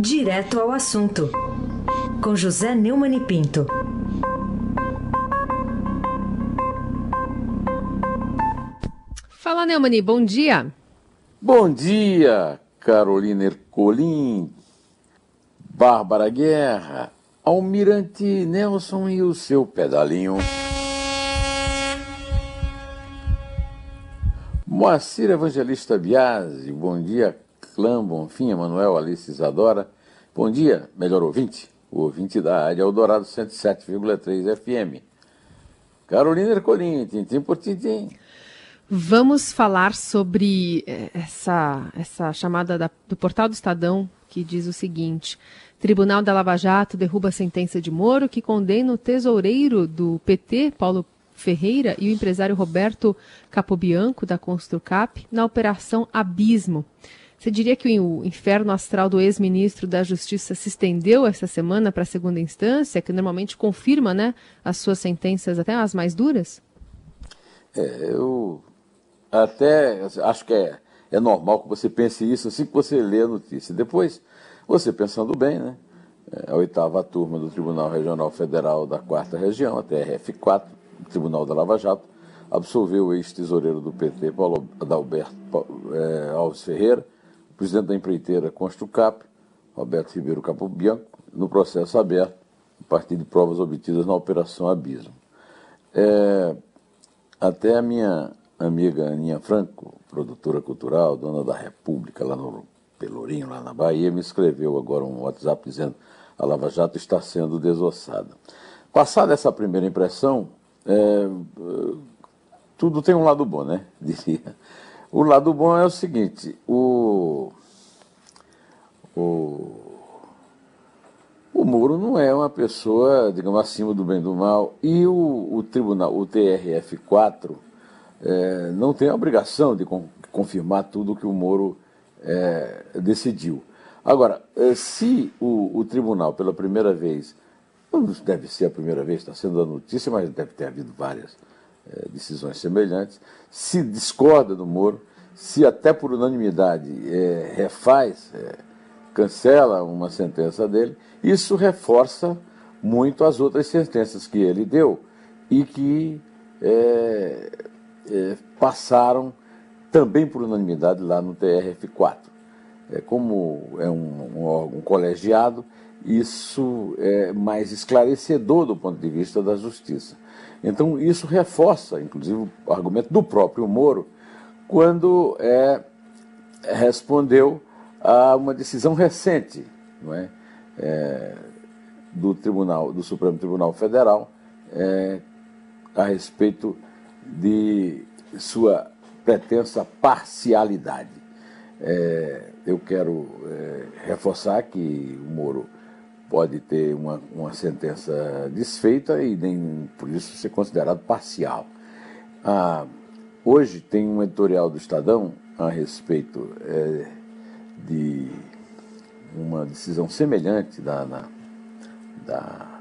Direto ao assunto, com José Neumann e Pinto. Fala, Neumani, bom dia. Bom dia, Carolina Ercolim, Bárbara Guerra, Almirante Nelson e o seu pedalinho. Moacir Evangelista Biasi, bom dia, Clã Bonfim, Emanuel Alice Isadora. Bom dia, melhor ouvinte, o ouvinte da área Eldorado 107,3 FM. Carolina Ercolim, tintim por tintim. Vamos falar sobre eh, essa, essa chamada da, do portal do Estadão, que diz o seguinte: Tribunal da Lava Jato derruba a sentença de Moro que condena o tesoureiro do PT, Paulo Ferreira, e o empresário Roberto Capobianco, da Construcap, na Operação Abismo. Você diria que o inferno astral do ex-ministro da Justiça se estendeu essa semana para a segunda instância, que normalmente confirma né, as suas sentenças, até as mais duras? É, eu até acho que é, é normal que você pense isso assim que você lê a notícia. Depois, você pensando bem, né? É, a oitava turma do Tribunal Regional Federal da Quarta Região, a TRF4, Tribunal da Lava Jato, absolveu o ex-tesoureiro do PT, Paulo Adalberto é, Alves Ferreira, presidente da empreiteira Construcap, Roberto Ribeiro Capobianco, no processo aberto, a partir de provas obtidas na Operação Abismo. É, até a minha amiga Aninha Franco, produtora cultural, dona da República, lá no Pelourinho, lá na Bahia, me escreveu agora um WhatsApp dizendo a Lava Jato está sendo desossada. Passada essa primeira impressão, é, tudo tem um lado bom, né? Diria. O lado bom é o seguinte, o, o, o Moro não é uma pessoa, digamos, acima do bem e do mal, e o, o tribunal, o TRF4, é, não tem a obrigação de confirmar tudo que o Moro é, decidiu. Agora, é, se o, o, tribunal, pela primeira vez, não deve ser a primeira vez, está sendo a notícia, mas deve ter havido várias decisões semelhantes, se discorda do Moro, se até por unanimidade é, refaz, é, cancela uma sentença dele, isso reforça muito as outras sentenças que ele deu e que é, passaram também por unanimidade lá no TRF4. É, como é um, um órgão colegiado, isso é mais esclarecedor do ponto de vista da justiça. Então, isso reforça, inclusive, o argumento do próprio Moro, quando é, respondeu a uma decisão recente não é, é do Tribunal, do Supremo Tribunal Federal, é, a respeito de sua pretensa parcialidade. É, eu quero é, reforçar que o Moro pode ter uma, uma sentença desfeita e nem por isso ser considerado parcial. Ah, hoje tem um editorial do Estadão a respeito é, de uma decisão semelhante da, na, da,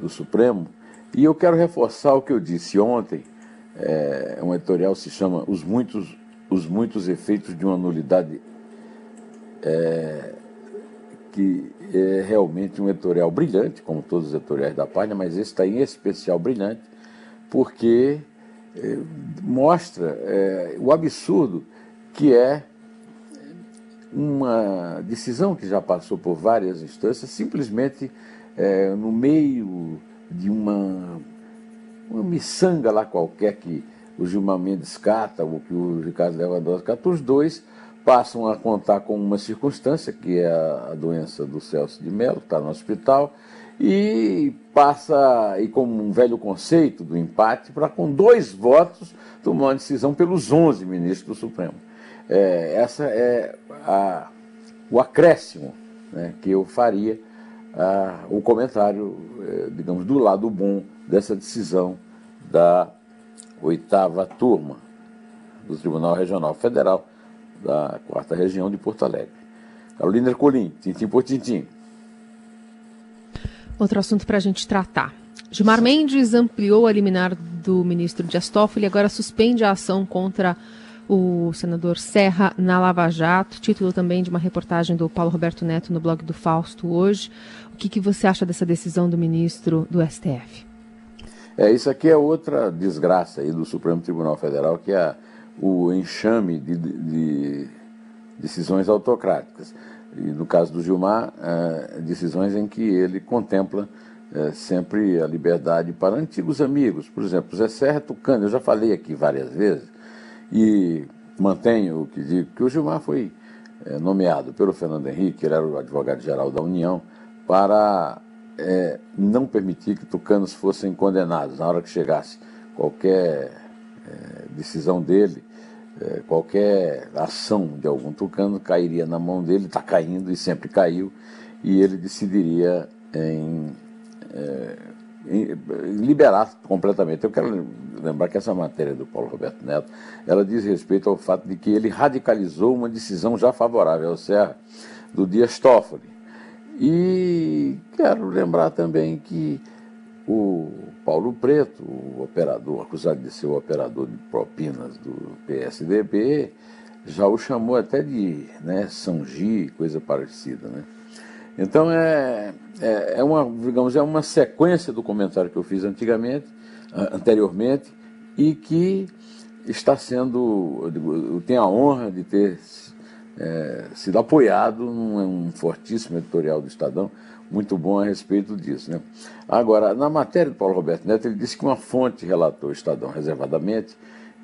do Supremo e eu quero reforçar o que eu disse ontem. É, um editorial se chama Os Muitos, os muitos Efeitos de uma Nulidade, é, que é realmente um editorial brilhante, como todos os editoriais da página, mas esse está em especial brilhante, porque é, mostra é, o absurdo que é uma decisão que já passou por várias instâncias, simplesmente é, no meio de uma, uma miçanga lá qualquer que o Gilmar Mendes cata, ou que o Ricardo Lewandowski cata, os dois passam a contar com uma circunstância, que é a, a doença do Celso de Mello, que está no hospital, e passa, e como um velho conceito do empate, para com dois votos tomar uma decisão pelos 11 ministros do Supremo. É, essa é a, o acréscimo né, que eu faria ah, o comentário, eh, digamos, do lado bom dessa decisão da oitava turma do Tribunal Regional Federal da quarta região de Porto Alegre. Carolina Ercolim, tintim por tintim. Outro assunto para a gente tratar. Gilmar Mendes ampliou a liminar do ministro Dias Toffoli e agora suspende a ação contra o senador Serra na Lava Jato, título também de uma reportagem do Paulo Roberto Neto no blog do Fausto hoje. O que, que você acha dessa decisão do ministro do STF? É, isso aqui é outra desgraça aí do Supremo Tribunal Federal, que é o enxame de, de decisões autocráticas. E no caso do Gilmar, é, decisões em que ele contempla é, sempre a liberdade para antigos amigos. Por exemplo, Zé Serra Tucano, eu já falei aqui várias vezes, e mantenho o que digo, que o Gilmar foi é, nomeado pelo Fernando Henrique, ele era o advogado-geral da União, para não permitir que tucanos fossem condenados na hora que chegasse qualquer decisão dele, é, qualquer ação de algum tucano cairia na mão dele, está caindo e sempre caiu, e ele decidiria em é, liberar completamente. Eu quero lembrar que essa matéria do Paulo Roberto Neto, ela diz respeito ao fato de que ele radicalizou uma decisão já favorável ao Serra do Dias Toffoli. E quero lembrar também que o Paulo Preto, o operador, acusado de ser o operador de propinas do PSDB, já o chamou até de né, São Gi, coisa parecida, né? Então é, é, é, uma, digamos, é uma sequência do comentário que eu fiz antigamente, anteriormente, e que está sendo, eu, tenho a honra de ter é, sido apoiado num um fortíssimo editorial do Estadão, muito bom a respeito disso. Né? Agora, na matéria do Paulo Roberto Neto, ele disse que uma fonte relatou ao Estadão reservadamente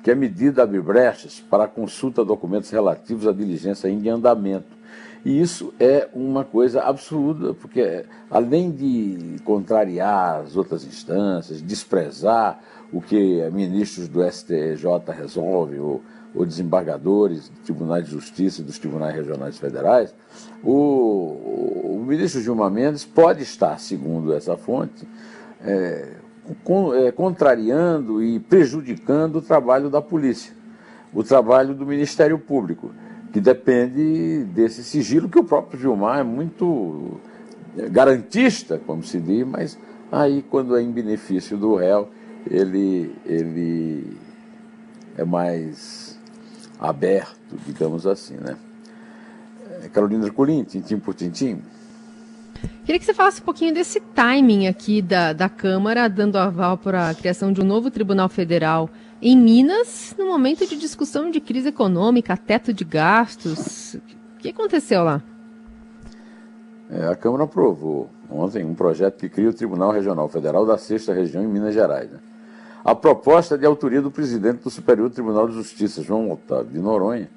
que a medida abre brechas para a consulta de documentos relativos à diligência em andamento e isso é uma coisa absurda, porque além de contrariar as outras instâncias, desprezar o que ministros do STJ resolvem, ou, ou desembargadores de tribunais de justiça e dos tribunais regionais federais, o, o ministro Gilmar Mendes pode estar, segundo essa fonte, é, com, é, contrariando e prejudicando o trabalho da polícia, o trabalho do Ministério Público que depende desse sigilo que o próprio Gilmar é muito é, garantista, como se diz, mas aí quando é em benefício do réu, ele, ele é mais aberto, digamos assim, né? É, Carolina Ercolim, tintim por tintim. Queria que você falasse um pouquinho desse timing aqui da, da Câmara, dando aval para a criação de um novo Tribunal Federal em Minas, no momento de discussão de crise econômica, teto de gastos. O que aconteceu lá? É, a Câmara aprovou ontem um projeto que cria o Tribunal Regional Federal da Sexta Região em Minas Gerais. Né? A proposta é de autoria do presidente do Superior Tribunal de Justiça, João Otávio de Noronha,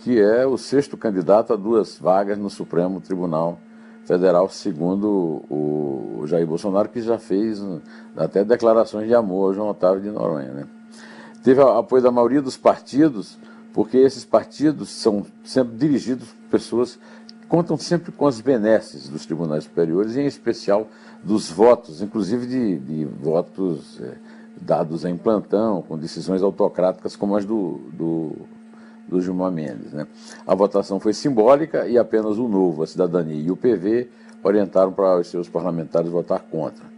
que é o sexto candidato a duas vagas no Supremo Tribunal Federal, segundo o Jair Bolsonaro, que já fez até declarações de amor ao João Otávio de Noronha. Né? Teve apoio da maioria dos partidos, porque esses partidos são sempre dirigidos por pessoas que contam sempre com as benesses dos tribunais superiores, e em especial dos votos, inclusive de, de votos é, dados em plantão, com decisões autocráticas como as do, do, do Gilmar Mendes. Né? A votação foi simbólica e apenas o Novo, a Cidadania e o PV orientaram para os seus parlamentares votar contra.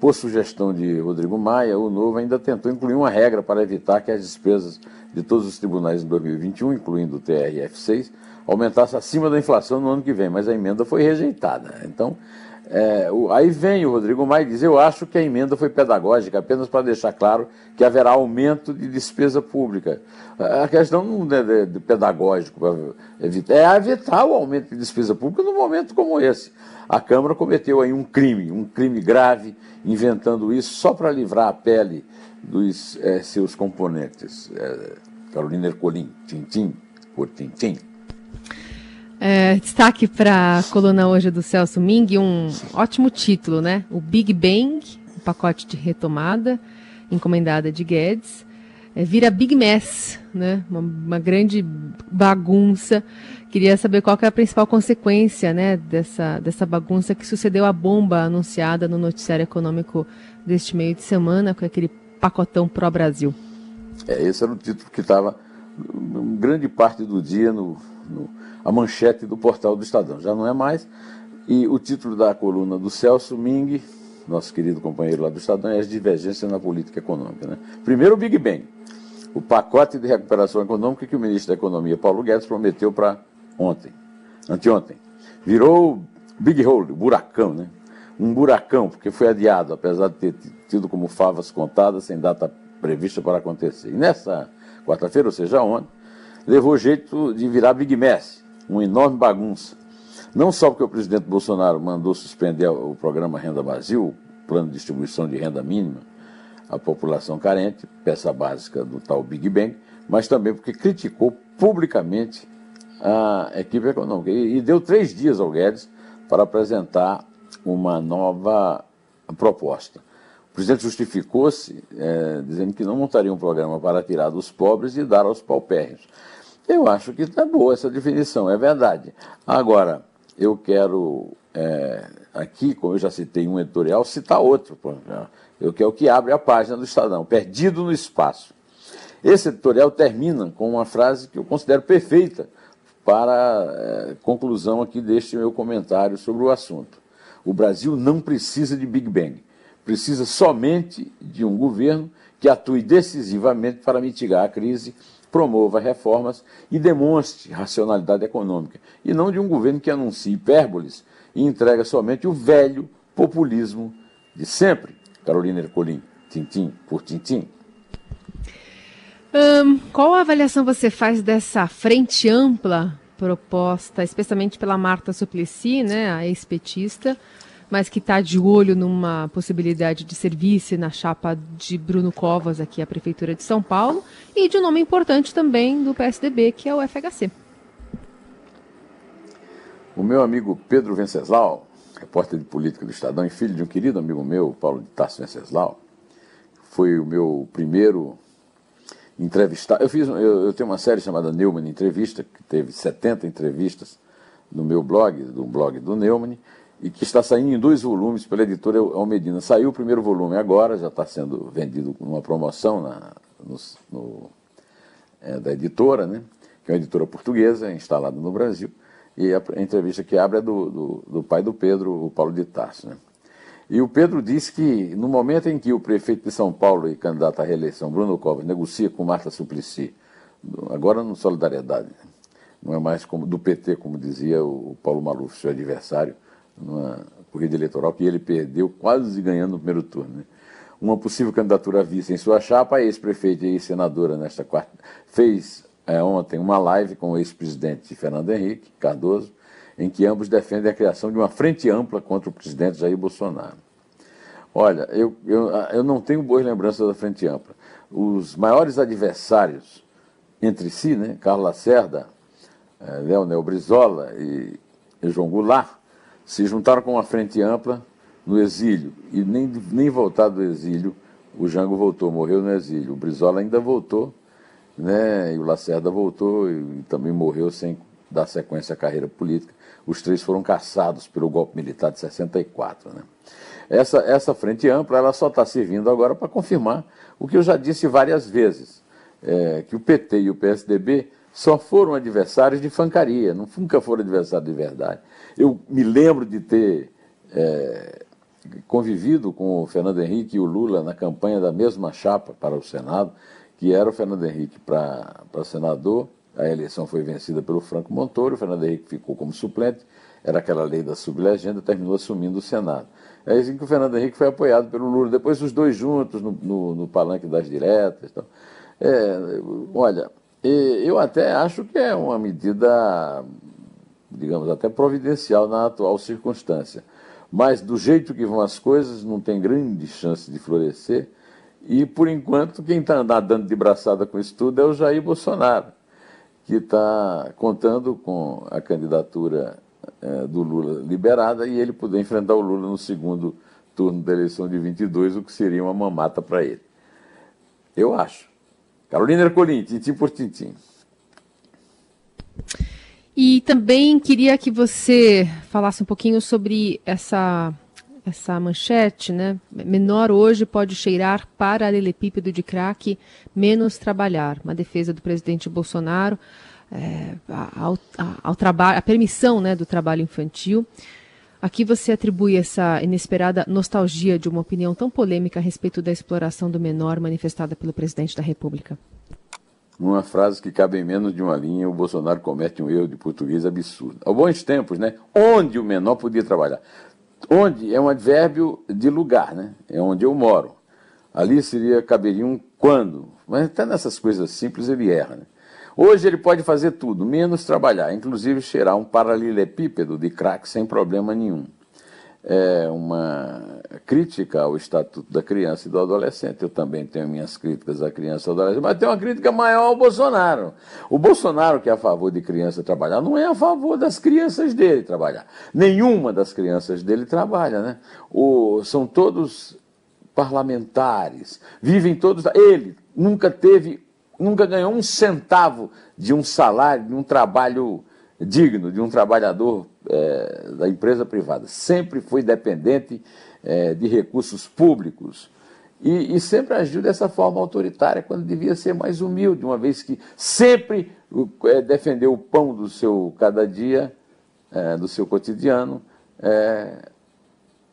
Por sugestão de Rodrigo Maia, o Novo ainda tentou incluir uma regra para evitar que as despesas de todos os tribunais em 2021, incluindo o TRF6, aumentassem acima da inflação no ano que vem, mas a emenda foi rejeitada. Então, é, o, aí vem o Rodrigo Maia e diz: Eu acho que a emenda foi pedagógica, apenas para deixar claro que haverá aumento de despesa pública. A questão não é de, de pedagógico, é evitar o aumento de despesa pública num momento como esse. A Câmara cometeu aí um crime, um crime grave, inventando isso só para livrar a pele dos é, seus componentes. É, Carolina Ercolim, tintim por tintim. É, destaque para a coluna hoje do Celso Ming, um ótimo título, né? O Big Bang, um pacote de retomada, encomendada de Guedes, é, vira Big Mess, né? Uma, uma, grande bagunça. Queria saber qual é a principal consequência, né, dessa, dessa bagunça que sucedeu à bomba anunciada no noticiário econômico deste meio de semana, com aquele pacotão pró-Brasil. É, esse era o título que estava grande parte do dia no, no, a manchete do portal do Estadão. Já não é mais. E o título da coluna do Celso Ming, nosso querido companheiro lá do Estadão, é As Divergências na Política Econômica. Né? Primeiro, o Big Bang. o pacote de recuperação econômica que o ministro da Economia, Paulo Guedes, prometeu para ontem, anteontem. Virou big hole, buracão, né? Um buracão, porque foi adiado, apesar de ter tido como favas contadas, sem data prevista para acontecer. E nessa quarta-feira, ou seja, ontem, levou jeito de virar Big Mess, uma enorme bagunça. Não só porque o presidente Bolsonaro mandou suspender o programa Renda Brasil, plano de distribuição de renda mínima à população carente, peça básica do tal Big Bang, mas também porque criticou publicamente a equipe econômica. E, e deu três dias ao Guedes para apresentar uma nova proposta. Presidente justificou-se é, dizendo que não montaria um programa para tirar dos pobres e dar aos paupérrimos. Eu acho que está boa essa definição, é verdade. Agora, eu quero é, aqui, como eu já citei um editorial, citar outro. Eu quero que abre a página do Estadão, Perdido no Espaço. Esse editorial termina com uma frase que eu considero perfeita para é, conclusão aqui deste meu comentário sobre o assunto. O Brasil não precisa de Big Bang, precisa somente de um governo que atue decisivamente para mitigar a crise, promova reformas e demonstre racionalidade econômica, e não de um governo que anuncie hipérboles e entrega somente o velho populismo de sempre. Carolina Ercolim, tintim por tintim. Um, qual avaliação você faz dessa frente ampla proposta, especialmente pela Marta Suplicy, né, a ex-petista, mas que está de olho numa possibilidade de serviço na chapa de Bruno Covas aqui à Prefeitura de São Paulo e de um nome importante também do PSDB, que é o FHC. O meu amigo Pedro Venceslau, repórter de política do Estadão e filho de um querido amigo meu, Paulo de Tarso Venceslau, foi o meu primeiro entrevistado. Eu, fiz, eu, eu tenho uma série chamada Neumann Entrevista, que teve 70 entrevistas no meu blog, do blog do Neumann, e que está saindo em dois volumes pela editora Almedina. Saiu o primeiro volume agora, já está sendo vendido numa promoção na, no, no, é, da editora, né? que é uma editora portuguesa, instalada no Brasil, e a, entrevista que abre é do, do, do, pai do Pedro, o Paulo de Tarso. Né? E o Pedro disse que, no momento em que o prefeito de São Paulo e candidato à reeleição, Bruno Covas, negocia com Marta Suplicy, agora no Solidariedade, né? não é mais como do PT, como dizia o Paulo Maluf, seu adversário, numa corrida eleitoral que ele perdeu, quase ganhando no primeiro turno. Né? Uma possível candidatura a vice em sua chapa, a ex-prefeita e ex-senadora nesta quarta fez é, ontem uma live com o ex-presidente Fernando Henrique Cardoso, em que ambos defendem a criação de uma frente ampla contra o presidente Jair Bolsonaro. Olha, eu, eu, eu não tenho boas lembranças da frente ampla. Os maiores adversários entre si, né, Carlos Lacerda, é, Leonel Brizola e, e João Goulart, se juntaram com uma frente ampla no exílio e nem, nem voltar do exílio o Jango voltou, morreu no exílio. O Brizola ainda voltou, né? E o Lacerda voltou e também morreu sem dar sequência à carreira política. Os três foram caçados pelo golpe militar de 64, né? Essa, essa frente ampla ela só está servindo agora para confirmar o que eu já disse várias vezes, é, que o PT e o PSDB só foram adversários de fancaria, nunca foram adversários de verdade. Eu me lembro de ter é, convivido com o Fernando Henrique e o Lula na campanha da mesma chapa para o Senado, que era o Fernando Henrique para senador. A eleição foi vencida pelo Franco Montoro, o Fernando Henrique ficou como suplente, era aquela lei da sublegenda, terminou assumindo o Senado. É assim que o Fernando Henrique foi apoiado pelo Lula, depois os dois juntos no, no, no palanque das diretas. Então. É, olha, eu até acho que é uma medida digamos, até providencial na atual circunstância. Mas do jeito que vão as coisas, não tem grande chance de florescer. E, por enquanto, quem está nadando de braçada com isso tudo é o Jair Bolsonaro, que está contando com a candidatura é, do Lula liberada e ele poder enfrentar o Lula no segundo turno da eleição de 22, o que seria uma mamata para ele. Eu acho. Carolina Ercolim, tintim por tintim. E também queria que você falasse um pouquinho sobre essa essa manchete, né? Menor hoje pode cheirar para alelepípedo de crack, menos trabalhar. Uma defesa do presidente Bolsonaro é, ao, ao trabalho, a permissão, né, do trabalho infantil. Aqui você atribui essa inesperada nostalgia de uma opinião tão polêmica a respeito da exploração do menor manifestada pelo presidente da República. Uma frase que cabe em menos de uma linha, o Bolsonaro comete um erro de português absurdo. Há bons tempos, né? Onde o menor podia trabalhar. Onde é um advérbio de lugar, né? É onde eu moro. Ali seria, caberia um quando. Mas até nessas coisas simples ele erra, né? Hoje ele pode fazer tudo, menos trabalhar, inclusive cheirar um paralelepípedo de crack sem problema nenhum é uma crítica ao Estatuto da Criança e do Adolescente. Eu também tenho minhas críticas à criança e ao adolescente, mas tem uma crítica maior ao Bolsonaro. O Bolsonaro, que é a favor de criança trabalhar, não é a favor das crianças dele trabalhar. Nenhuma das crianças dele trabalha, né? O, são todos parlamentares, vivem todos. Ele nunca teve, nunca ganhou um centavo de um salário, de um trabalho digno de um trabalhador é, da empresa privada. Sempre foi dependente é, de recursos públicos e, e, sempre agiu dessa forma autoritária, quando devia ser mais humilde, uma vez que sempre é, defendeu o pão do seu cada dia, é, do seu cotidiano, é,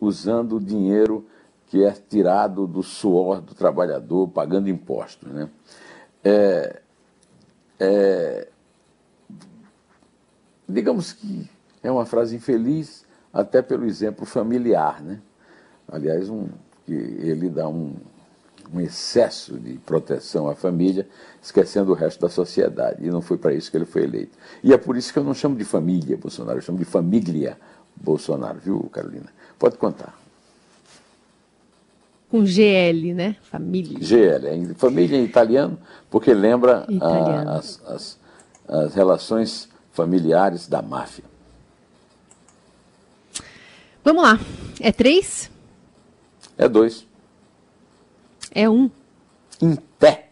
usando o dinheiro que é tirado do suor do trabalhador, pagando impostos. Né? É, Digamos que é uma frase infeliz, até pelo exemplo familiar, né? Aliás, um, que ele dá um, um excesso de proteção à família, esquecendo o resto da sociedade. E não foi para isso que ele foi eleito. E é por isso que eu não chamo de família Bolsonaro, eu chamo de família Bolsonaro, viu, Carolina? Pode contar. Com GL, né? Família. GL, é família em italiano, porque lembra italiano. A, as, as, as relações familiares da máfia. Vamos lá. É três? É dois. É um. Em pé.